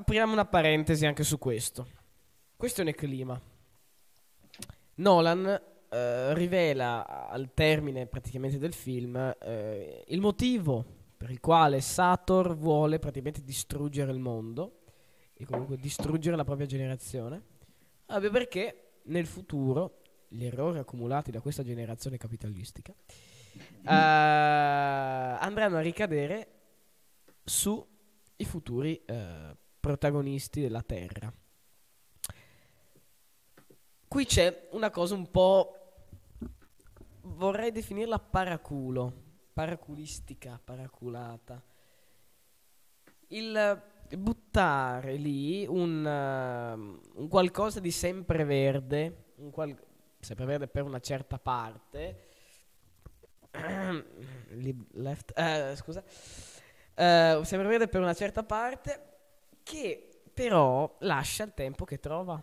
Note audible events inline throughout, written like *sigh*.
apriamo una parentesi anche su questo. Questione clima. Nolan eh, rivela al termine praticamente del film eh, il motivo per il quale Sator vuole praticamente distruggere il mondo e comunque distruggere la propria generazione. Proprio perché nel futuro gli errori accumulati da questa generazione capitalistica eh, andranno a ricadere sui futuri eh, protagonisti della Terra. Qui c'è una cosa un po'... vorrei definirla paraculo, paraculistica, paraculata. Il buttare lì un, uh, un qualcosa di sempreverde, un qual- sempreverde per una certa parte, *clears throat* left, uh, scusa, uh, sempreverde per una certa parte, che però lascia il tempo che trova.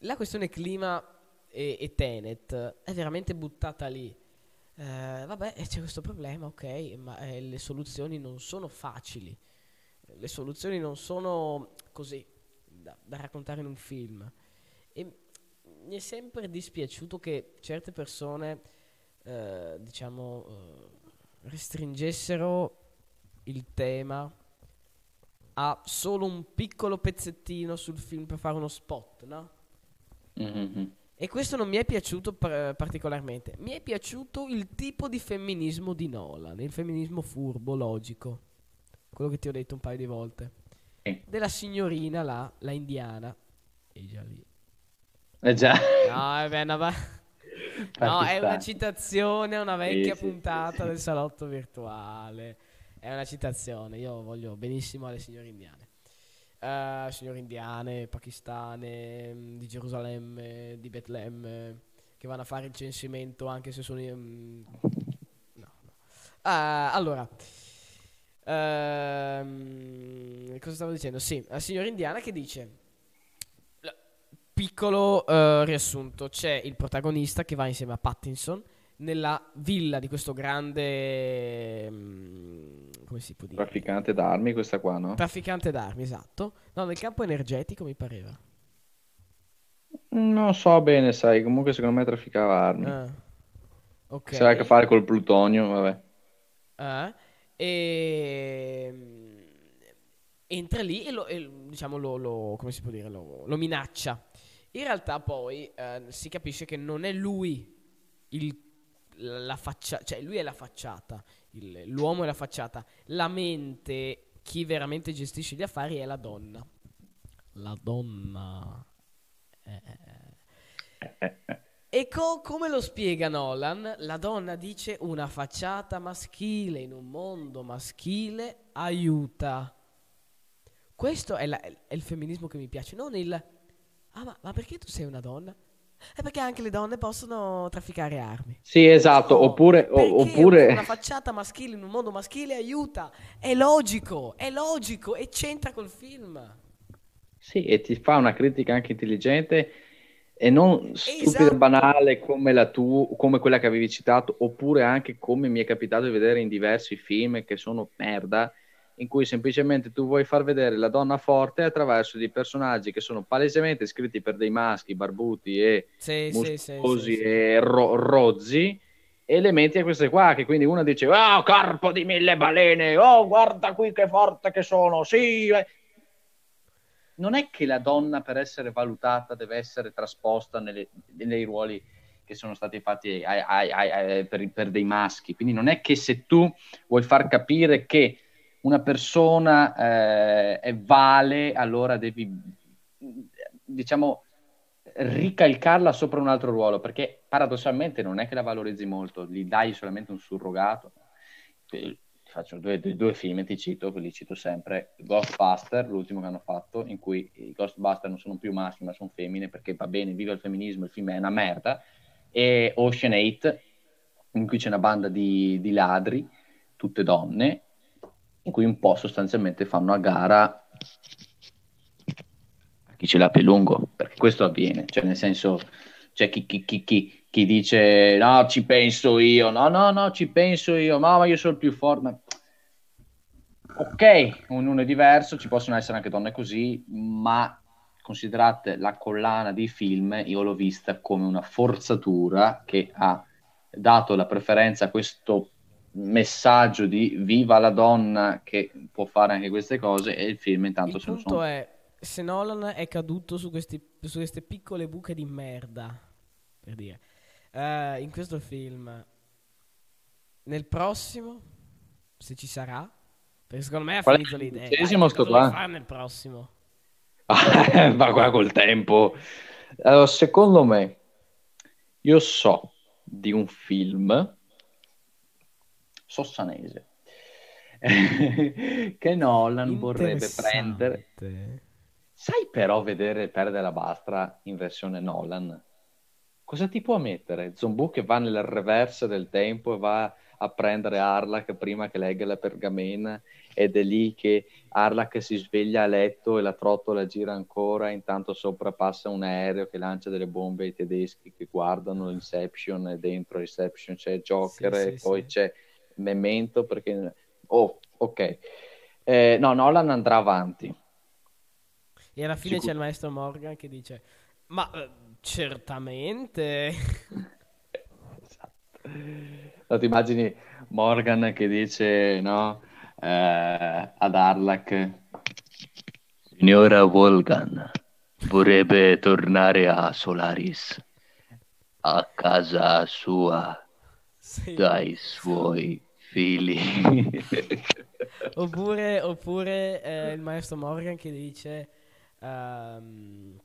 La questione clima e, e Tenet è veramente buttata lì. Eh, vabbè, c'è questo problema, ok, ma eh, le soluzioni non sono facili. Le soluzioni non sono così da, da raccontare in un film. E mi è sempre dispiaciuto che certe persone, eh, diciamo, eh, restringessero il tema ha solo un piccolo pezzettino sul film per fare uno spot, no? Mm-hmm. E questo non mi è piaciuto par- particolarmente. Mi è piaciuto il tipo di femminismo di Nolan, il femminismo furbo, logico. Quello che ti ho detto un paio di volte. Sì. Della signorina là, la indiana. E già lì. Eh già. No, è, una va- no, è una citazione a una vecchia sì, puntata sì, del salotto virtuale. È una citazione, io voglio benissimo alle signore indiane. Uh, signore indiane, pakistane, mm, di Gerusalemme, di Betlemme, che vanno a fare il censimento anche se sono... Um, no, no. Uh, allora, uh, cosa stavo dicendo? Sì, la signora indiana che dice... Piccolo uh, riassunto, c'è il protagonista che va insieme a Pattinson nella villa di questo grande... Mm, come si può dire? Trafficante d'armi questa qua, no? Trafficante d'armi, esatto. No, nel campo energetico mi pareva. Non so bene, sai, comunque secondo me trafficava armi. Ah, ok. Se ha a che fare col plutonio, vabbè. Ah, e... Mm, entra lì e, lo, e diciamo lo, lo, come si può dire, lo, lo minaccia. In realtà poi eh, si capisce che non è lui il la faccia, cioè lui è la facciata, il, l'uomo è la facciata, la mente, chi veramente gestisce gli affari è la donna. La donna. Eh. E co- come lo spiega Nolan? La donna dice una facciata maschile in un mondo maschile aiuta. Questo è, la, è il femminismo che mi piace, non il... Ah, ma, ma perché tu sei una donna? È perché anche le donne possono trafficare armi. Sì, esatto, no, oppure, oppure... Una facciata maschile in un mondo maschile aiuta. È logico, è logico e c'entra col film. Sì, e ti fa una critica anche intelligente e non stupida esatto. banale come, la tu, come quella che avevi citato, oppure anche come mi è capitato di vedere in diversi film che sono merda in cui semplicemente tu vuoi far vedere la donna forte attraverso dei personaggi che sono palesemente scritti per dei maschi barbuti e sì, muscosi sì, sì, e ro- rozzi elementi a queste qua che quindi uno dice oh corpo di mille balene oh guarda qui che forte che sono sì non è che la donna per essere valutata deve essere trasposta nelle, nei ruoli che sono stati fatti ai, ai, ai, per, per dei maschi. Quindi non è che se tu vuoi far capire che una persona eh, vale, allora devi, diciamo, ricalcarla sopra un altro ruolo, perché paradossalmente non è che la valorizzi molto, gli dai solamente un surrogato. Ti faccio due, due, due film, ti cito, li cito sempre, Ghostbuster, l'ultimo che hanno fatto, in cui i Ghostbuster non sono più maschi ma sono femmine, perché va bene, viva il femminismo, il film è una merda, e Ocean 8, in cui c'è una banda di, di ladri, tutte donne, in cui un po' sostanzialmente fanno a gara a chi ce l'ha più lungo, perché questo avviene, cioè nel senso c'è chi, chi, chi, chi, dice no ci penso io, no no no ci penso io, no ma io sono il più forte. ok, ognuno è diverso, ci possono essere anche donne così, ma considerate la collana di film, io l'ho vista come una forzatura che ha dato la preferenza a questo messaggio di viva la donna che può fare anche queste cose e il film intanto il sono... punto è se Nolan è caduto su, questi, su queste piccole buche di merda per dire. Uh, in questo film nel prossimo se ci sarà perché secondo me ha Qual finito l'idea Dai, sto qua? fare nel prossimo? *laughs* Ma qua col tempo. Allora, secondo me io so di un film sossanese *laughs* che Nolan vorrebbe prendere. Sai però vedere Perdere la Bastra in versione Nolan? Cosa ti può mettere? Zombu che va nel reverse del tempo e va a prendere Arlak prima che legga la pergamena ed è lì che Arlak si sveglia a letto e la trottola gira ancora, intanto sopra passa un aereo che lancia delle bombe ai tedeschi che guardano Inception e dentro Inception c'è Joker sì, e sì, poi sì. c'è Memento perché... Oh, ok. Eh, no, Nolan andrà avanti. E alla fine Sicur- c'è il maestro Morgan che dice, ma eh, certamente... esatto. No, ti immagini Morgan che dice, no, eh, ad Arlak, Signora Volgan, vorrebbe tornare a Solaris, a casa sua, sì. dai suoi fili. *laughs* oppure oppure eh, il maestro Morgan che dice um,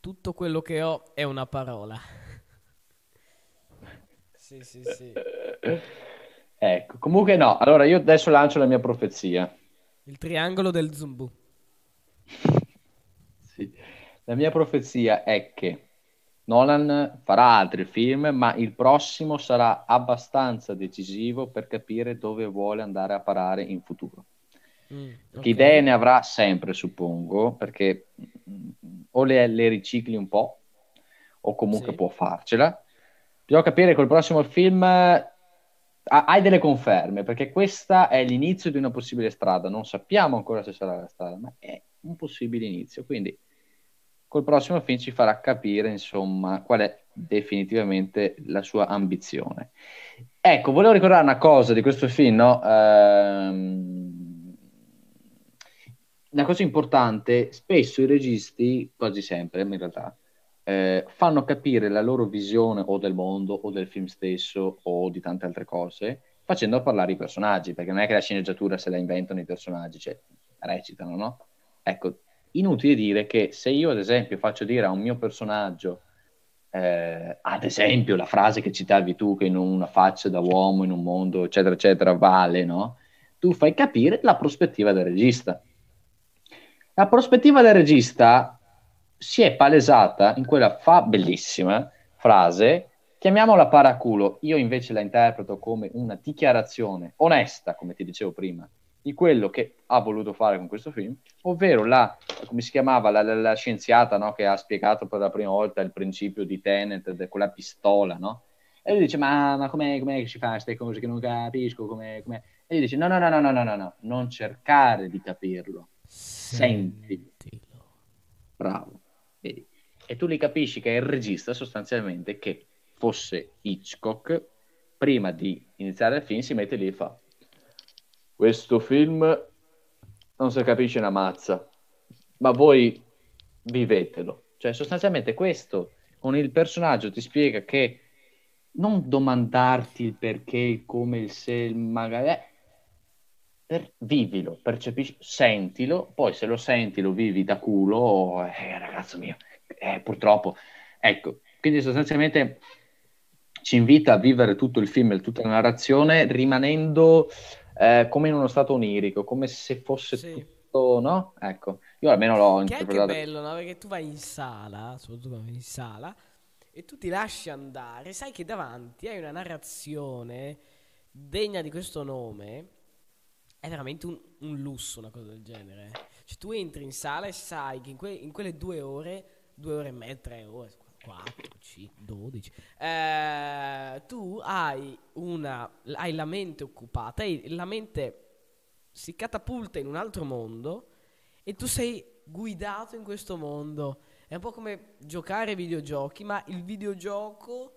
tutto quello che ho è una parola. *laughs* sì, sì, sì. Ecco, comunque no, allora io adesso lancio la mia profezia. Il triangolo del Zumbu. *laughs* sì. La mia profezia è che Nolan farà altri film, ma il prossimo sarà abbastanza decisivo per capire dove vuole andare a parare in futuro. Mm, okay. idee ne avrà sempre, suppongo, perché mm, o le, le, ricicli un po', o comunque sì. può farcela. Bisogna capire col prossimo film hai delle conferme, perché questa è l'inizio di una possibile strada. Non sappiamo ancora se sarà la strada, ma è un possibile inizio. Quindi col prossimo film ci farà capire, insomma, qual è definitivamente la sua ambizione. Ecco, volevo ricordare una cosa di questo film, no? Ehm, una cosa importante, spesso i registi, quasi sempre in realtà, eh, fanno capire la loro visione o del mondo o del film stesso o di tante altre cose facendo parlare i personaggi, perché non è che la sceneggiatura se la inventano i personaggi, cioè recitano, no? Ecco, inutile dire che se io ad esempio faccio dire a un mio personaggio eh, ad esempio la frase che citavi tu che in una faccia da uomo in un mondo eccetera eccetera vale no? tu fai capire la prospettiva del regista la prospettiva del regista si è palesata in quella fa bellissima frase chiamiamola paraculo io invece la interpreto come una dichiarazione onesta come ti dicevo prima di quello che ha voluto fare con questo film, ovvero la, come si chiamava, la, la, la scienziata no, che ha spiegato per la prima volta il principio di Tenet, de, con la pistola, no? E lui dice, ma, ma com'è, com'è, che si fa queste cose che non capisco, com'è, com'è? E lui dice, no, no, no, no, no, no, no, no, non cercare di capirlo, sentilo. Bravo, vedi? E tu li capisci che è il regista sostanzialmente che fosse Hitchcock, prima di iniziare il film si mette lì e fa questo film non si capisce una mazza, ma voi vivetelo. Cioè, sostanzialmente questo, con il personaggio ti spiega che non domandarti il perché, il come, il se, magari... Eh, per, vivilo, percepisci, sentilo, poi se lo senti, lo vivi da culo, eh, ragazzo mio, eh, purtroppo, ecco, quindi sostanzialmente ci invita a vivere tutto il film, tutta la narrazione, rimanendo eh, come in uno stato onirico, come se fosse sì. tutto, no? Ecco, io almeno l'ho che interpretato. Che è bello, no? Perché tu vai in sala, soprattutto vai in sala, e tu ti lasci andare, sai che davanti hai una narrazione degna di questo nome, è veramente un, un lusso una cosa del genere. Cioè tu entri in sala e sai che in, que- in quelle due ore, due ore e mezza, tre ore, 4, 5, 12. Eh, tu hai, una, hai la mente occupata, hai la mente si catapulta in un altro mondo e tu sei guidato in questo mondo. È un po' come giocare ai videogiochi, ma il videogioco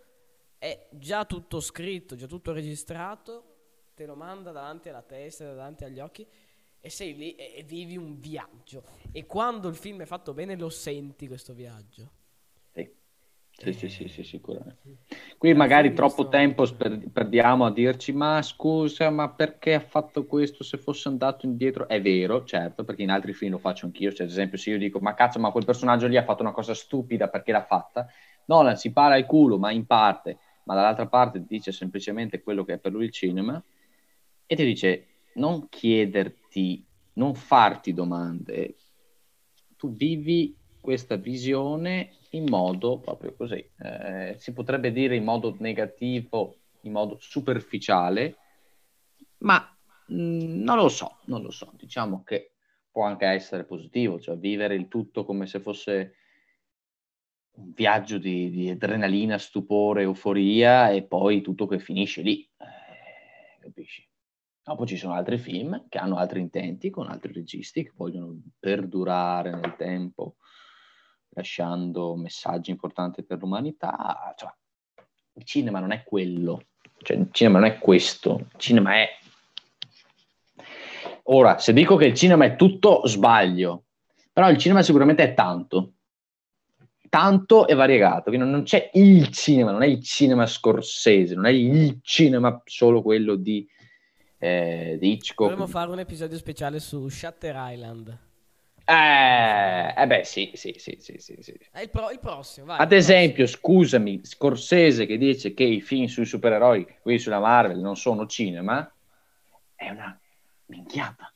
è già tutto scritto, già tutto registrato, te lo manda davanti alla testa, davanti agli occhi e sei lì e, e vivi un viaggio. E quando il film è fatto bene lo senti questo viaggio. Sì, sì, sì, sì, sicuramente. Qui magari troppo tempo per- perdiamo a dirci, ma scusa, ma perché ha fatto questo? Se fosse andato indietro, è vero, certo, perché in altri film lo faccio anch'io. Cioè, ad esempio, se io dico, ma cazzo, ma quel personaggio lì ha fatto una cosa stupida perché l'ha fatta, Nolan si para il culo, ma in parte, ma dall'altra parte dice semplicemente quello che è per lui il cinema e ti dice, non chiederti, non farti domande, tu vivi questa visione in modo proprio così, eh, si potrebbe dire in modo negativo, in modo superficiale, ma mh, mm, non lo so, non lo so, diciamo che può anche essere positivo, cioè vivere il tutto come se fosse un viaggio di, di adrenalina, stupore, euforia e poi tutto che finisce lì, eh, capisci? Dopo ci sono altri film che hanno altri intenti, con altri registi che vogliono perdurare nel tempo lasciando messaggi importanti per l'umanità. Cioè, il cinema non è quello, cioè, il cinema non è questo, il cinema è... Ora, se dico che il cinema è tutto, sbaglio, però il cinema sicuramente è tanto, tanto e variegato, quindi non c'è il cinema, non è il cinema scorsese, non è il cinema solo quello di, eh, di Hitchcock. Dovremmo fare un episodio speciale su Shutter Island. Eh, eh beh, sì, sì, sì, sì, sì, sì. È il, pro- il prossimo, vai. Ad esempio, scusami, Scorsese che dice che i film sui supereroi, quelli sulla Marvel, non sono cinema, è una minchiata.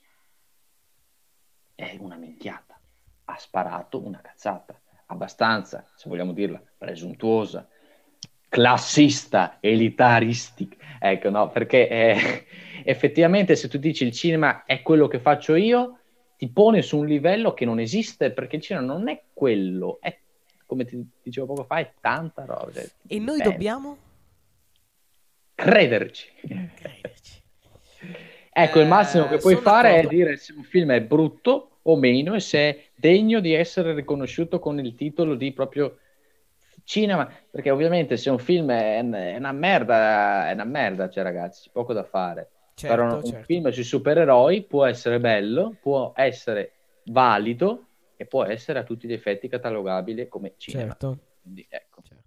È una minchiata. Ha sparato una cazzata, abbastanza, se vogliamo dirla, presuntuosa, classista, elitaristica. Ecco, no, perché eh, *laughs* effettivamente se tu dici il cinema è quello che faccio io ti pone su un livello che non esiste perché il cinema non è quello, è come ti dicevo poco fa, è tanta roba. Cioè, e noi dobbiamo crederci. crederci. *laughs* ecco, il massimo che eh, puoi fare d'accordo. è dire se un film è brutto o meno e se è degno di essere riconosciuto con il titolo di proprio cinema, perché ovviamente se un film è, è una merda, è una merda, cioè ragazzi, c'è poco da fare. Certo, Però un certo. film sui supereroi può essere bello, può essere valido e può essere a tutti gli effetti catalogabile come cinema. Certo. Quindi, ecco. certo.